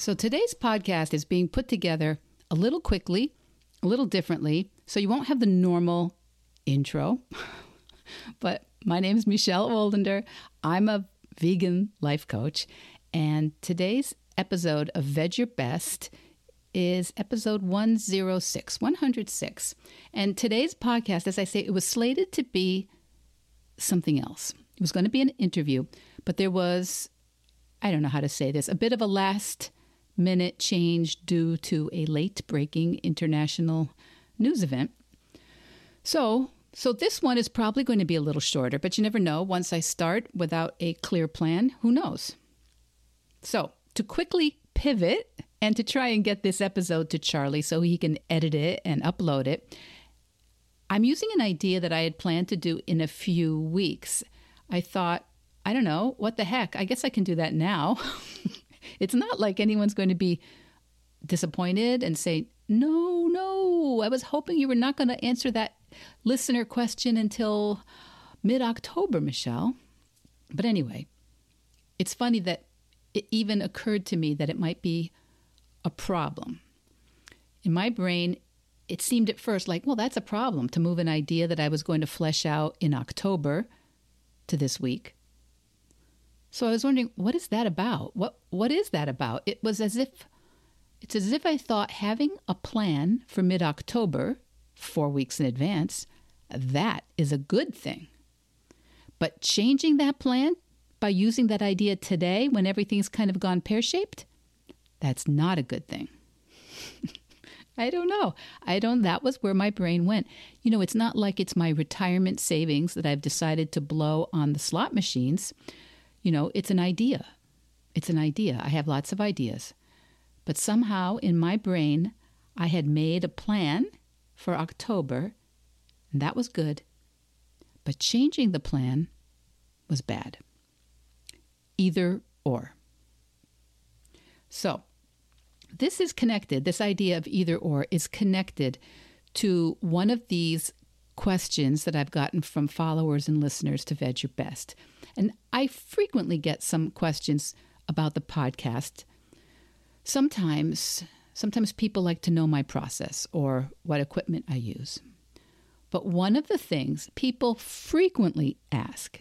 So today's podcast is being put together a little quickly, a little differently, so you won't have the normal intro. but my name is Michelle Olender. I'm a vegan life coach, and today's episode of Veg Your Best is episode 106, 106. And today's podcast, as I say, it was slated to be something else. It was going to be an interview, but there was, I don't know how to say this, a bit of a last minute change due to a late breaking international news event. So, so this one is probably going to be a little shorter, but you never know. Once I start without a clear plan, who knows? So, to quickly pivot and to try and get this episode to Charlie so he can edit it and upload it, I'm using an idea that I had planned to do in a few weeks. I thought, I don't know, what the heck? I guess I can do that now. It's not like anyone's going to be disappointed and say, No, no, I was hoping you were not going to answer that listener question until mid October, Michelle. But anyway, it's funny that it even occurred to me that it might be a problem. In my brain, it seemed at first like, well, that's a problem to move an idea that I was going to flesh out in October to this week. So I was wondering, what is that about? What what is that about? It was as if it's as if I thought having a plan for mid-October, 4 weeks in advance, that is a good thing. But changing that plan by using that idea today when everything's kind of gone pear-shaped, that's not a good thing. I don't know. I don't that was where my brain went. You know, it's not like it's my retirement savings that I've decided to blow on the slot machines you know, it's an idea. It's an idea. I have lots of ideas. But somehow in my brain, I had made a plan for October, and that was good. But changing the plan was bad. Either or. So, this is connected, this idea of either or is connected to one of these questions that I've gotten from followers and listeners to Veg Your Best. And I frequently get some questions about the podcast. Sometimes, sometimes people like to know my process or what equipment I use. But one of the things people frequently ask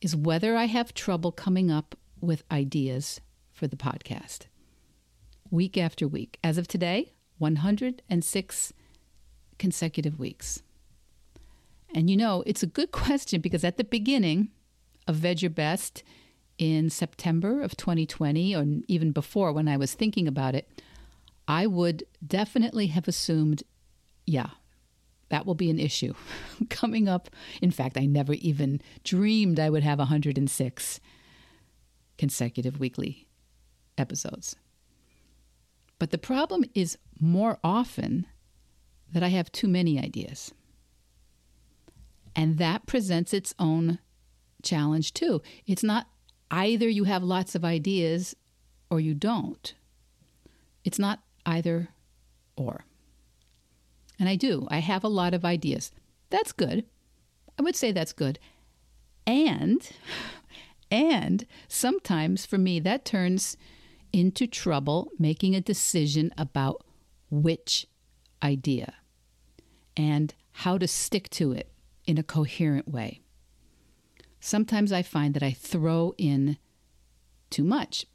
is whether I have trouble coming up with ideas for the podcast. Week after week. As of today, 106 consecutive weeks. And you know, it's a good question because at the beginning, of Veg Your Best in September of 2020, or even before when I was thinking about it, I would definitely have assumed, yeah, that will be an issue coming up. In fact, I never even dreamed I would have 106 consecutive weekly episodes. But the problem is more often that I have too many ideas. And that presents its own challenge too. It's not either you have lots of ideas or you don't. It's not either or. And I do. I have a lot of ideas. That's good. I would say that's good. And and sometimes for me that turns into trouble making a decision about which idea and how to stick to it in a coherent way sometimes I find that I throw in too much.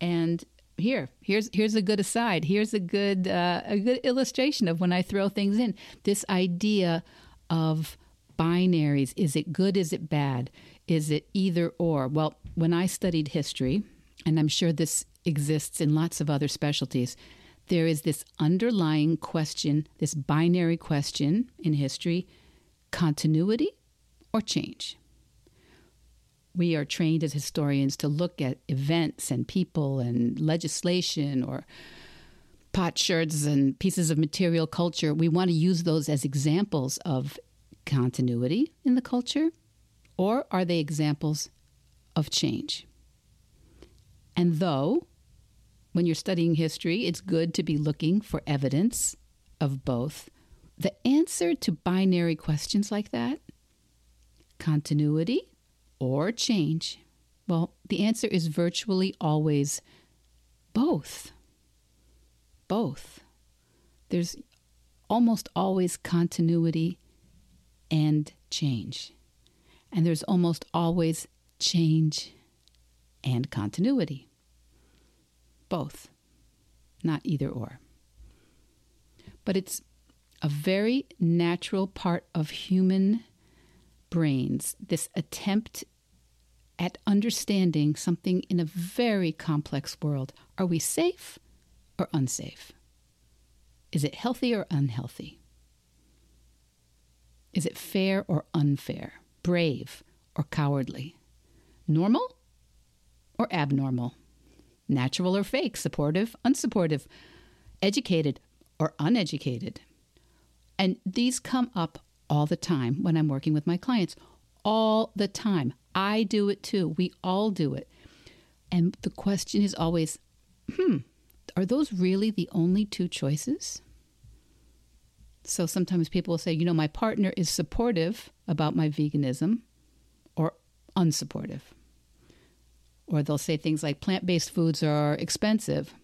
And here, here's here's a good aside. Here's a good uh, a good illustration of when I throw things in. This idea of binaries: is it good? Is it bad? Is it either or? Well, when I studied history, and I'm sure this exists in lots of other specialties, there is this underlying question, this binary question in history: continuity or change we are trained as historians to look at events and people and legislation or potsherds and pieces of material culture. We want to use those as examples of continuity in the culture, or are they examples of change? And though, when you're studying history, it's good to be looking for evidence of both, the answer to binary questions like that, continuity or change? Well, the answer is virtually always both. Both. There's almost always continuity and change. And there's almost always change and continuity. Both, not either or. But it's a very natural part of human brains, this attempt at understanding something in a very complex world. Are we safe or unsafe? Is it healthy or unhealthy? Is it fair or unfair? Brave or cowardly? Normal or abnormal? Natural or fake? Supportive, unsupportive? Educated or uneducated? And these come up all the time when I'm working with my clients. All the time. I do it too. We all do it. And the question is always hmm, are those really the only two choices? So sometimes people will say, you know, my partner is supportive about my veganism or unsupportive. Or they'll say things like plant based foods are expensive,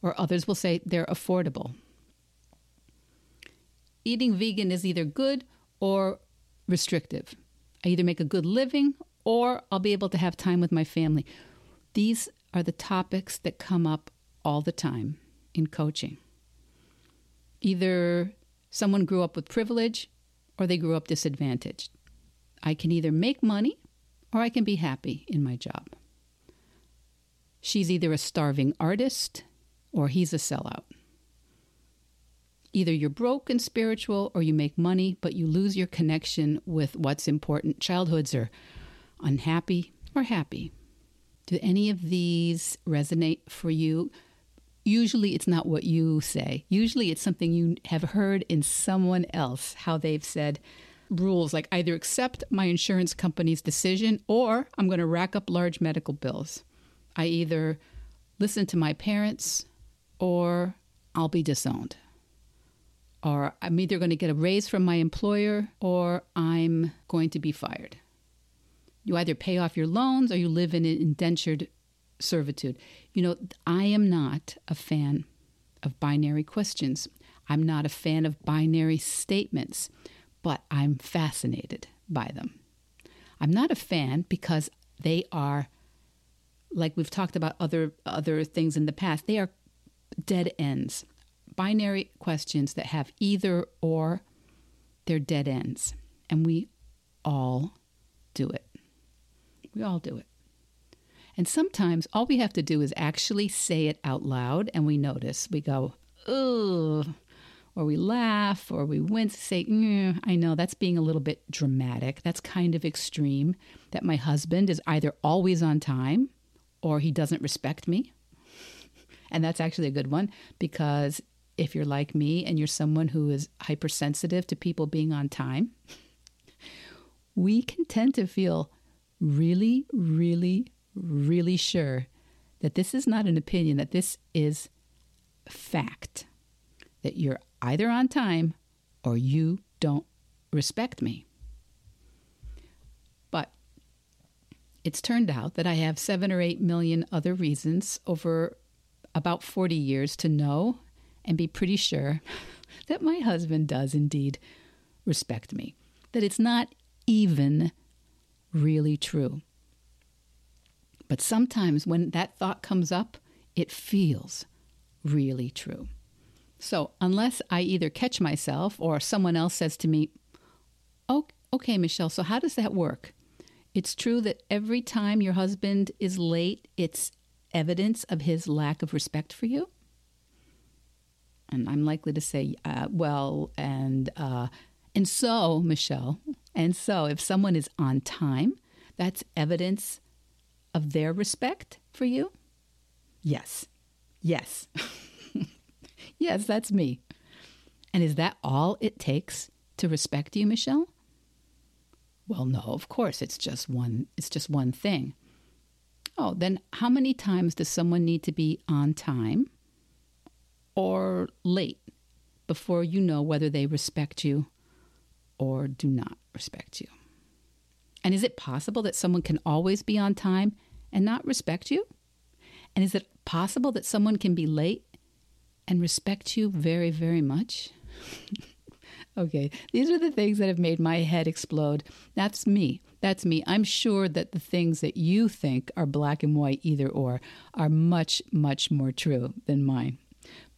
or others will say they're affordable. Eating vegan is either good or restrictive. I either make a good living or I'll be able to have time with my family. These are the topics that come up all the time in coaching. Either someone grew up with privilege or they grew up disadvantaged. I can either make money or I can be happy in my job. She's either a starving artist or he's a sellout. Either you're broke and spiritual or you make money, but you lose your connection with what's important. Childhoods are unhappy or happy. Do any of these resonate for you? Usually it's not what you say. Usually it's something you have heard in someone else, how they've said rules like either accept my insurance company's decision or I'm going to rack up large medical bills. I either listen to my parents or I'll be disowned or I'm either going to get a raise from my employer or I'm going to be fired. You either pay off your loans or you live in indentured servitude. You know, I am not a fan of binary questions. I'm not a fan of binary statements, but I'm fascinated by them. I'm not a fan because they are like we've talked about other other things in the past, they are dead ends binary questions that have either or, they're dead ends. And we all do it. We all do it. And sometimes all we have to do is actually say it out loud and we notice. We go, ugh, or we laugh or we wince, say, mm, I know that's being a little bit dramatic. That's kind of extreme. That my husband is either always on time or he doesn't respect me. And that's actually a good one because if you're like me and you're someone who is hypersensitive to people being on time, we can tend to feel really, really, really sure that this is not an opinion, that this is fact, that you're either on time or you don't respect me. But it's turned out that I have seven or eight million other reasons over about 40 years to know and be pretty sure that my husband does indeed respect me, that it's not even really true. But sometimes when that thought comes up, it feels really true. So, unless I either catch myself or someone else says to me, oh, okay, Michelle, so how does that work? It's true that every time your husband is late, it's evidence of his lack of respect for you? And I'm likely to say, uh, well, and uh, and so, Michelle, and so, if someone is on time, that's evidence of their respect for you. Yes, yes, yes, that's me. And is that all it takes to respect you, Michelle? Well, no, of course, it's just one. It's just one thing. Oh, then how many times does someone need to be on time or late before you know whether they respect you or do not respect you. And is it possible that someone can always be on time and not respect you? And is it possible that someone can be late and respect you very, very much? okay, these are the things that have made my head explode. That's me. That's me. I'm sure that the things that you think are black and white, either or, are much, much more true than mine.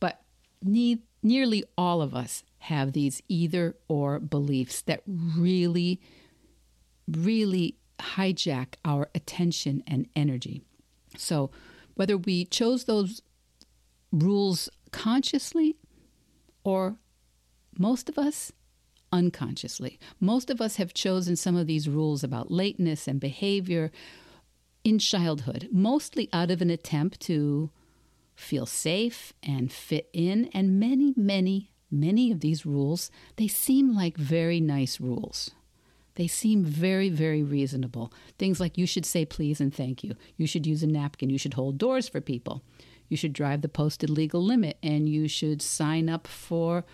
But ne- nearly all of us have these either or beliefs that really, really hijack our attention and energy. So, whether we chose those rules consciously or most of us unconsciously. Most of us have chosen some of these rules about lateness and behavior in childhood, mostly out of an attempt to feel safe and fit in. And many, many, many of these rules, they seem like very nice rules. They seem very, very reasonable. Things like you should say please and thank you. You should use a napkin. You should hold doors for people. You should drive the posted legal limit. And you should sign up for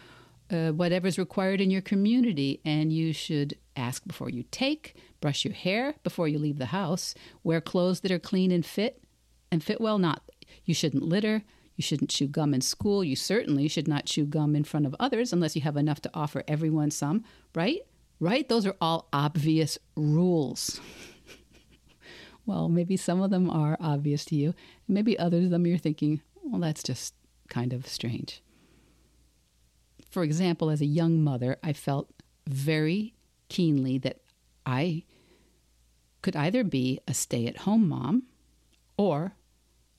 uh, whatever's required in your community. And you should ask before you take, brush your hair before you leave the house, wear clothes that are clean and fit and fit well. Not you shouldn't litter. You shouldn't chew gum in school. You certainly should not chew gum in front of others unless you have enough to offer everyone some, right? Right? Those are all obvious rules. well, maybe some of them are obvious to you. Maybe others of them you're thinking, well, that's just kind of strange. For example, as a young mother, I felt very keenly that I could either be a stay at home mom or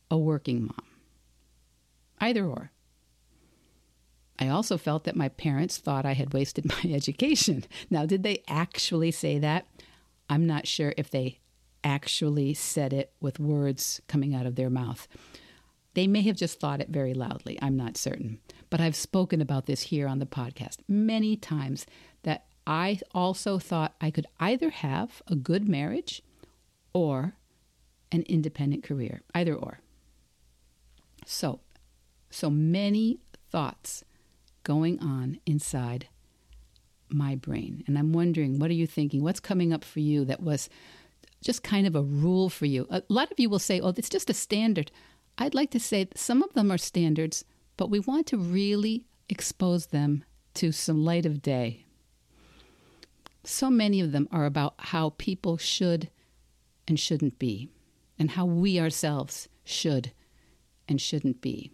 a working mom. Either or. I also felt that my parents thought I had wasted my education. Now, did they actually say that? I'm not sure if they actually said it with words coming out of their mouth. They may have just thought it very loudly. I'm not certain. But I've spoken about this here on the podcast many times that I also thought I could either have a good marriage or an independent career, either or. So, so many thoughts going on inside my brain. And I'm wondering, what are you thinking? What's coming up for you that was just kind of a rule for you? A lot of you will say, oh, it's just a standard. I'd like to say some of them are standards, but we want to really expose them to some light of day. So many of them are about how people should and shouldn't be, and how we ourselves should and shouldn't be.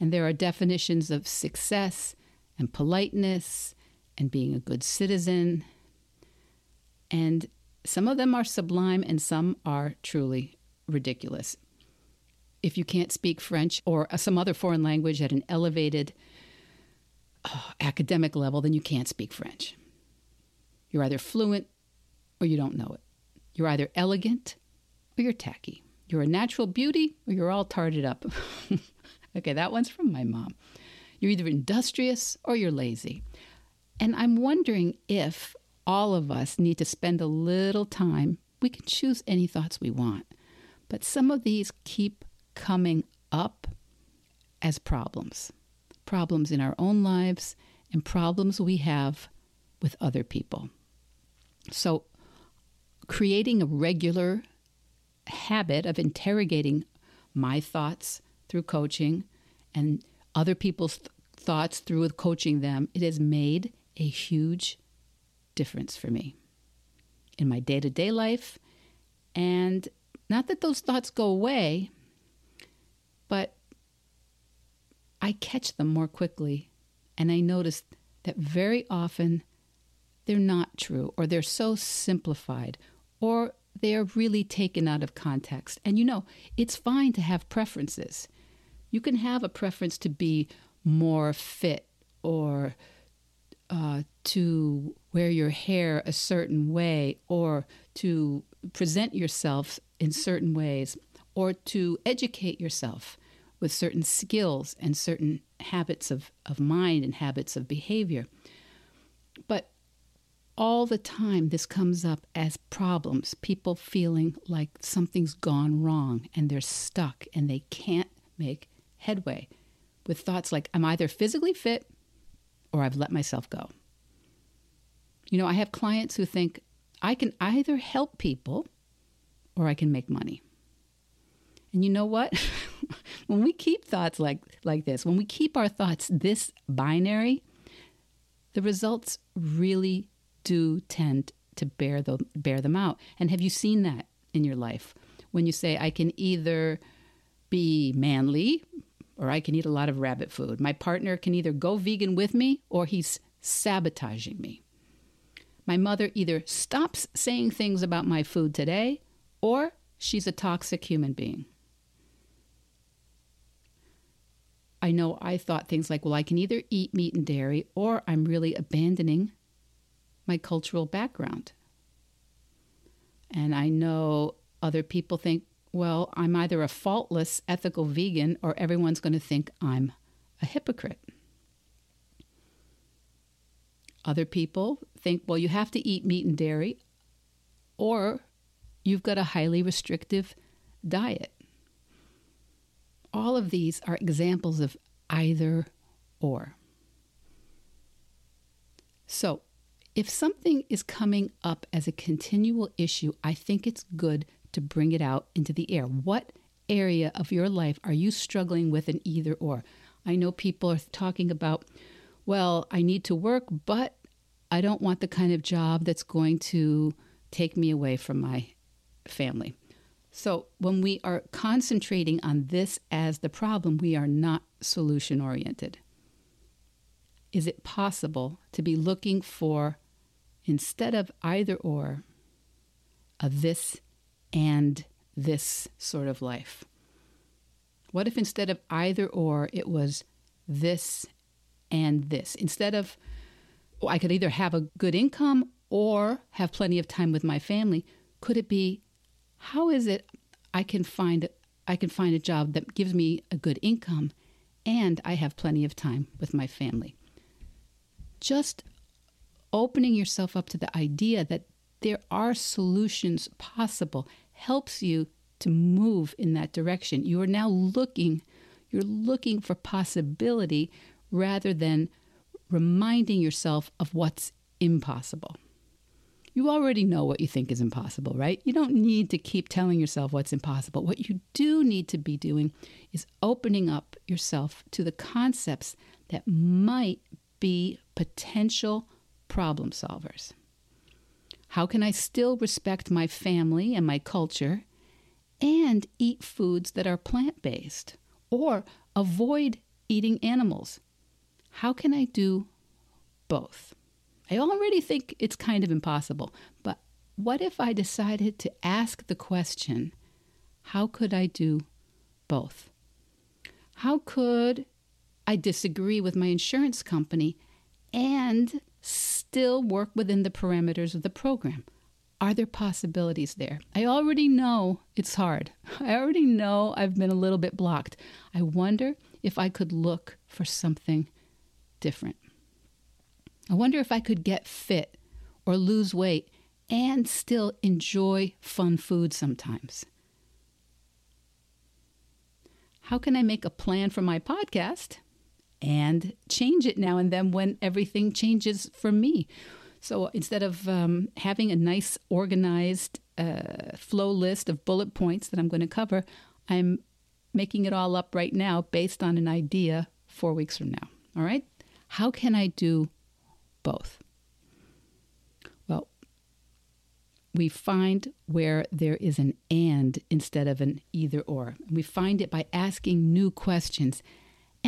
And there are definitions of success and politeness and being a good citizen. And some of them are sublime and some are truly ridiculous. If you can't speak French or some other foreign language at an elevated uh, academic level, then you can't speak French. You're either fluent or you don't know it. You're either elegant or you're tacky. You're a natural beauty or you're all tarted up. okay, that one's from my mom. You're either industrious or you're lazy. And I'm wondering if all of us need to spend a little time. We can choose any thoughts we want, but some of these keep coming up as problems problems in our own lives and problems we have with other people. So, creating a regular habit of interrogating my thoughts through coaching and other people's th- thoughts through coaching them, it has made a huge difference for me in my day to day life. And not that those thoughts go away, but I catch them more quickly. And I notice that very often they're not true, or they're so simplified, or they are really taken out of context. And you know, it's fine to have preferences. You can have a preference to be more fit or uh, to wear your hair a certain way or to present yourself in certain ways or to educate yourself with certain skills and certain habits of, of mind and habits of behavior. All the time this comes up as problems people feeling like something's gone wrong and they're stuck and they can't make headway with thoughts like i'm either physically fit or i've let myself go. You know i have clients who think i can either help people or i can make money. And you know what? When we keep thoughts like like this, when we keep our thoughts this binary, the results really do tend to bear the, bear them out. And have you seen that in your life? When you say I can either be manly or I can eat a lot of rabbit food. My partner can either go vegan with me or he's sabotaging me. My mother either stops saying things about my food today or she's a toxic human being. I know I thought things like, well, I can either eat meat and dairy or I'm really abandoning my cultural background. And I know other people think, well, I'm either a faultless ethical vegan or everyone's going to think I'm a hypocrite. Other people think, well, you have to eat meat and dairy or you've got a highly restrictive diet. All of these are examples of either or. So, if something is coming up as a continual issue, I think it's good to bring it out into the air. What area of your life are you struggling with an either or? I know people are talking about, well, I need to work, but I don't want the kind of job that's going to take me away from my family. So, when we are concentrating on this as the problem, we are not solution oriented. Is it possible to be looking for, instead of either or, a this and this sort of life? What if instead of either or, it was this and this? Instead of, well, I could either have a good income or have plenty of time with my family, could it be, how is it I can find I can find a job that gives me a good income and I have plenty of time with my family? Just opening yourself up to the idea that there are solutions possible helps you to move in that direction. You are now looking, you're looking for possibility rather than reminding yourself of what's impossible. You already know what you think is impossible, right? You don't need to keep telling yourself what's impossible. What you do need to be doing is opening up yourself to the concepts that might be potential problem solvers. How can I still respect my family and my culture and eat foods that are plant based or avoid eating animals? How can I do both? I already think it's kind of impossible, but what if I decided to ask the question how could I do both? How could I disagree with my insurance company and still work within the parameters of the program? Are there possibilities there? I already know it's hard. I already know I've been a little bit blocked. I wonder if I could look for something different. I wonder if I could get fit or lose weight and still enjoy fun food sometimes. How can I make a plan for my podcast and change it now and then when everything changes for me? So instead of um, having a nice organized uh, flow list of bullet points that I'm going to cover, I'm making it all up right now based on an idea four weeks from now. All right? How can I do both? Well, we find where there is an and instead of an either or. We find it by asking new questions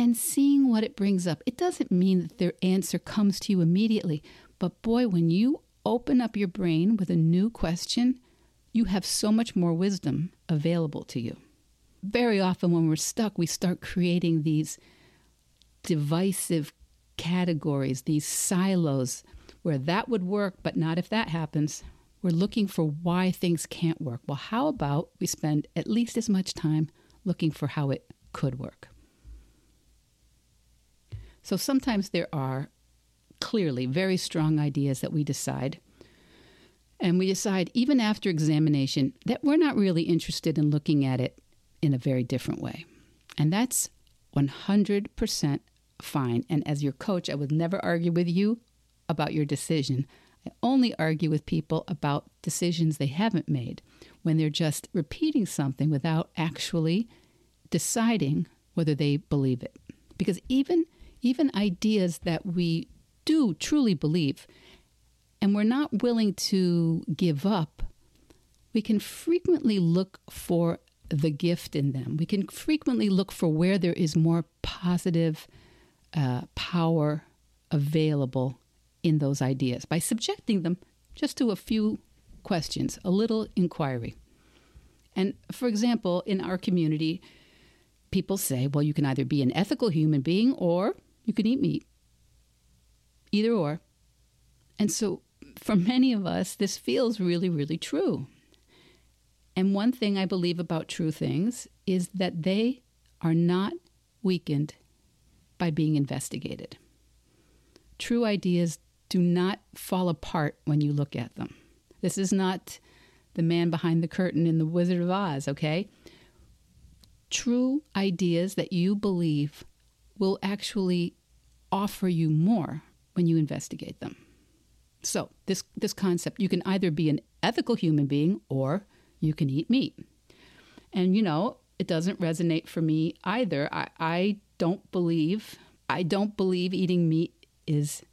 and seeing what it brings up. It doesn't mean that their answer comes to you immediately, but boy, when you open up your brain with a new question, you have so much more wisdom available to you. Very often, when we're stuck, we start creating these divisive categories, these silos where that would work, but not if that happens. We're looking for why things can't work. Well, how about we spend at least as much time looking for how it could work? So sometimes there are clearly very strong ideas that we decide. And we decide, even after examination, that we're not really interested in looking at it in a very different way. And that's 100% fine. And as your coach, I would never argue with you about your decision. I only argue with people about decisions they haven't made when they're just repeating something without actually deciding whether they believe it. Because even even ideas that we do truly believe and we're not willing to give up, we can frequently look for the gift in them. We can frequently look for where there is more positive uh, power available in those ideas by subjecting them just to a few questions, a little inquiry. And for example, in our community, people say, well, you can either be an ethical human being or you can eat meat. Either or. And so for many of us, this feels really, really true. And one thing I believe about true things is that they are not weakened by being investigated. True ideas do not fall apart when you look at them. This is not the man behind the curtain in The Wizard of Oz, okay? True ideas that you believe will actually offer you more when you investigate them. So, this, this concept you can either be an ethical human being or you can eat meat. And, you know, it doesn't resonate for me either. I, I don't believe, I don't believe eating meat is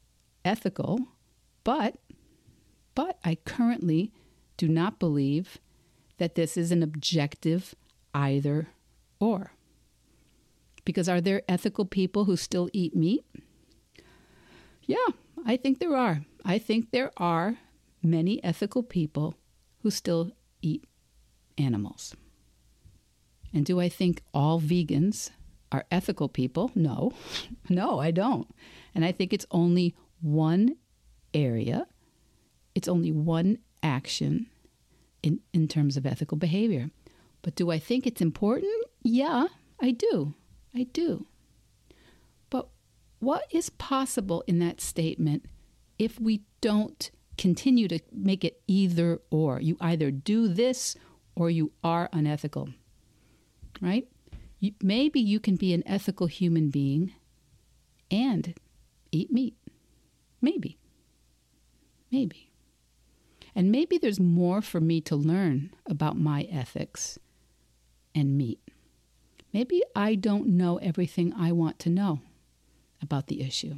ethical, but, but I currently do not believe that this is an objective either or. Because are there ethical people who still eat meat? Yeah, I think there are. I think there are many ethical people who still eat animals. And do I think all vegans are ethical people? No, no, I don't. And I think it's only one area, it's only one action in, in terms of ethical behavior. But do I think it's important? Yeah, I do. I do. But what is possible in that statement if we don't continue to make it either or? You either do this or you are unethical, right? You, maybe you can be an ethical human being and eat meat. Maybe. Maybe. And maybe there's more for me to learn about my ethics and meat. Maybe I don't know everything I want to know about the issue.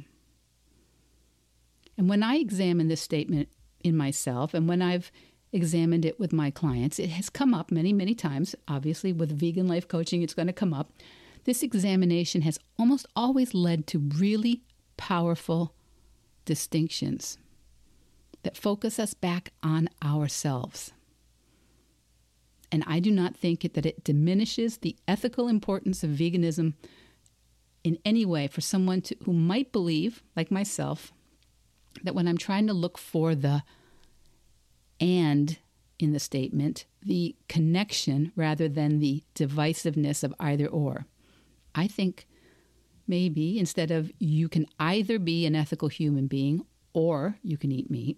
And when I examine this statement in myself, and when I've examined it with my clients, it has come up many, many times. Obviously, with vegan life coaching, it's going to come up. This examination has almost always led to really powerful distinctions that focus us back on ourselves. And I do not think it, that it diminishes the ethical importance of veganism in any way for someone to, who might believe, like myself, that when I'm trying to look for the and in the statement, the connection rather than the divisiveness of either or. I think maybe instead of you can either be an ethical human being or you can eat meat,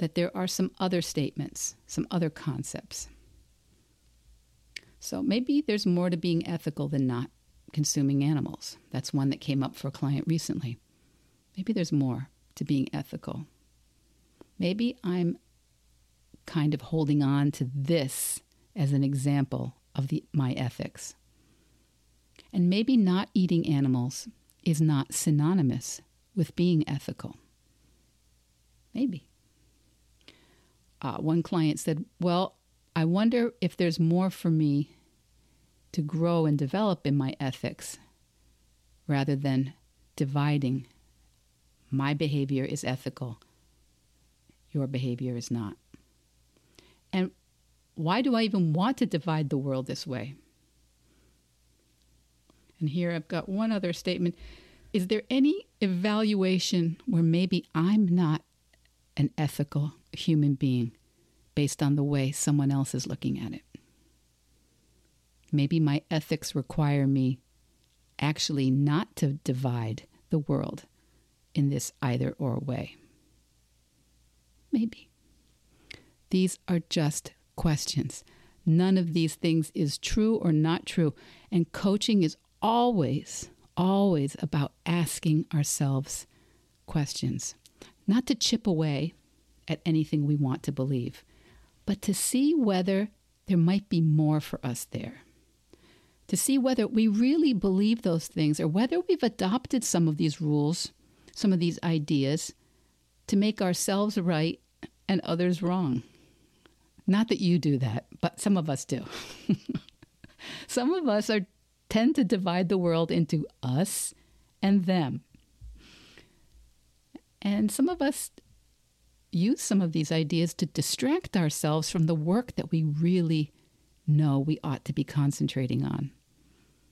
that there are some other statements, some other concepts. So maybe there's more to being ethical than not consuming animals. That's one that came up for a client recently. Maybe there's more to being ethical. Maybe I'm kind of holding on to this as an example of the, my ethics. And maybe not eating animals is not synonymous with being ethical. Maybe. Uh, one client said, Well, I wonder if there's more for me to grow and develop in my ethics rather than dividing. My behavior is ethical, your behavior is not. And why do I even want to divide the world this way? And here I've got one other statement. Is there any evaluation where maybe I'm not an ethical human being based on the way someone else is looking at it? Maybe my ethics require me actually not to divide the world in this either or way. Maybe. These are just questions. None of these things is true or not true. And coaching is always, always about asking ourselves questions, not to chip away at anything we want to believe, but to see whether there might be more for us there. to see whether we really believe those things or whether we've adopted some of these rules, some of these ideas to make ourselves right and others wrong. Not that you do that, but some of us do. some of us are tend to divide the world into us and them. And some of us use some of these ideas to distract ourselves from the work that we really know we ought to be concentrating on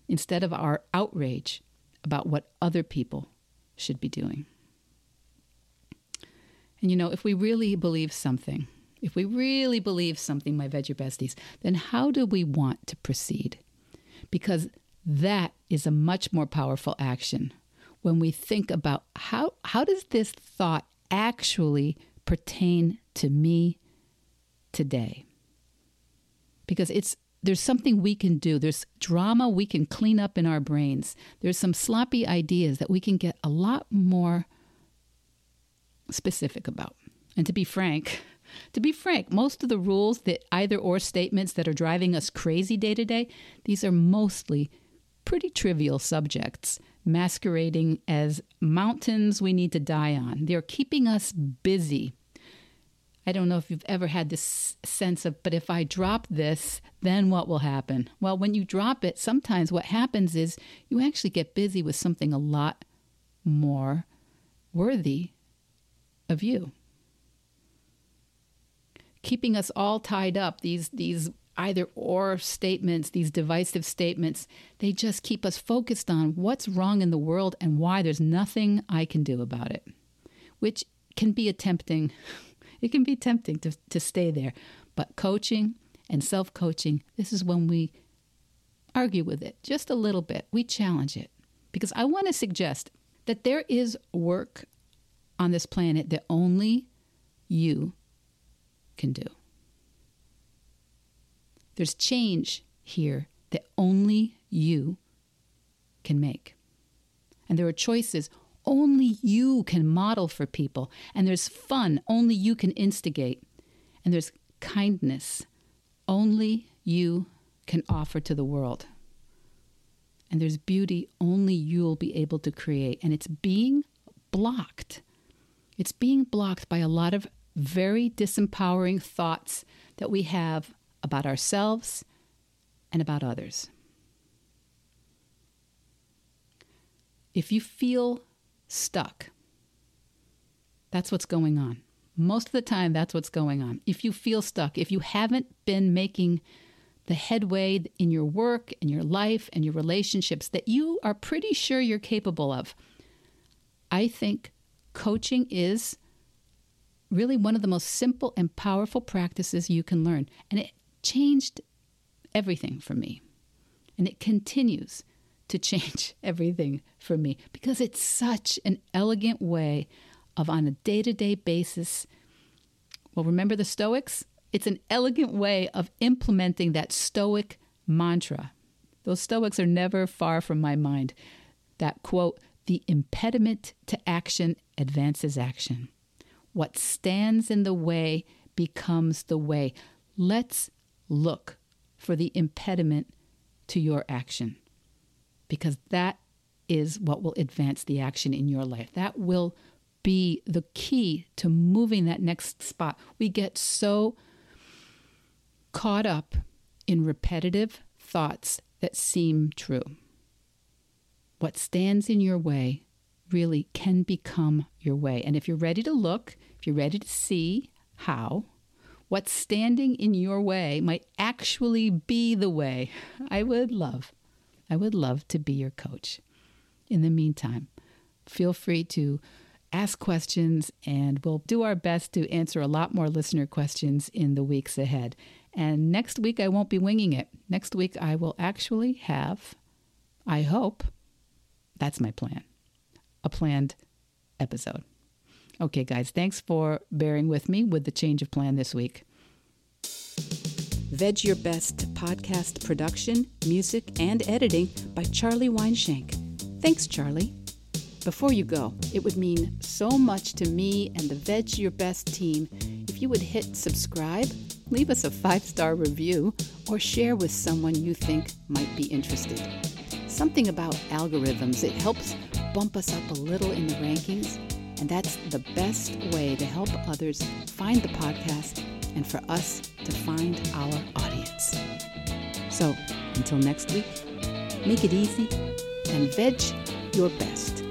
instead of our outrage about what other people should be doing. And you know, if we really believe something, if we really believe something, my veggie besties, then how do we want to proceed? Because that is a much more powerful action when we think about how, how does this thought actually pertain to me today? Because it's there's something we can do. There's drama we can clean up in our brains. There's some sloppy ideas that we can get a lot more specific about. And to be frank, to be frank, most of the rules that either or statements that are driving us crazy day to day, these are mostly pretty trivial subjects masquerading as mountains we need to die on. They're keeping us busy I don't know if you've ever had this sense of, but if I drop this, then what will happen? Well, when you drop it, sometimes what happens is you actually get busy with something a lot more worthy of you. Keeping us all tied up, these, these either or statements, these divisive statements, they just keep us focused on what's wrong in the world and why there's nothing I can do about it, which can be a tempting it can be tempting to, to stay there. But coaching and self coaching, this is when we argue with it just a little bit. We challenge it. Because I want to suggest that there is work on this planet that only you can do. There's change here that only you can make. And there are choices only you can model for people. And there's fun only you can instigate. And there's kindness only you can offer to the world. And there's beauty only you'll be able to create. And it's being blocked. It's being blocked by a lot of very disempowering thoughts that we have about ourselves and about others. If you feel stuck. That's what's going on. Most of the time, that's what's going on. If you feel stuck, if you haven't been making the headway in your work, in your life, and your relationships that you are pretty sure you're capable of, I think coaching is really one of the most simple and powerful practices you can learn. And it changed everything for me. And it continues to change everything for me because it's such an elegant way of, on a day to day basis, well, remember the Stoics? It's an elegant way of implementing that Stoic mantra. Those Stoics are never far from my mind. That quote, the impediment to action advances action. What stands in the way becomes the way. Let's look for the impediment to your action because that is what will advance the action in your life. That will be the key to moving that next spot. We get so caught up in repetitive thoughts that seem true. What stands in your way really can become your way. And if you're ready to look, if you're ready to see how, what's standing in your way might actually be the way, I would love I would love to be your coach. In the meantime, feel free to ask questions, and we'll do our best to answer a lot more listener questions in the weeks ahead. And next week, I won't be winging it. Next week, I will actually have, I hope, that's my plan, a planned episode. Okay, guys, thanks for bearing with me with the change of plan this week. Veg Your Best podcast production, music, and editing by Charlie Weinshank. Thanks, Charlie. Before you go, it would mean so much to me and the Veg Your Best team if you would hit subscribe leave us a five star review or share with someone you think might be interested. Something about algorithms, it helps bump us up a little in the rankings, and that's the best way to help others find the podcast and for us to find our audience. So, until next week, make it easy and veg your best.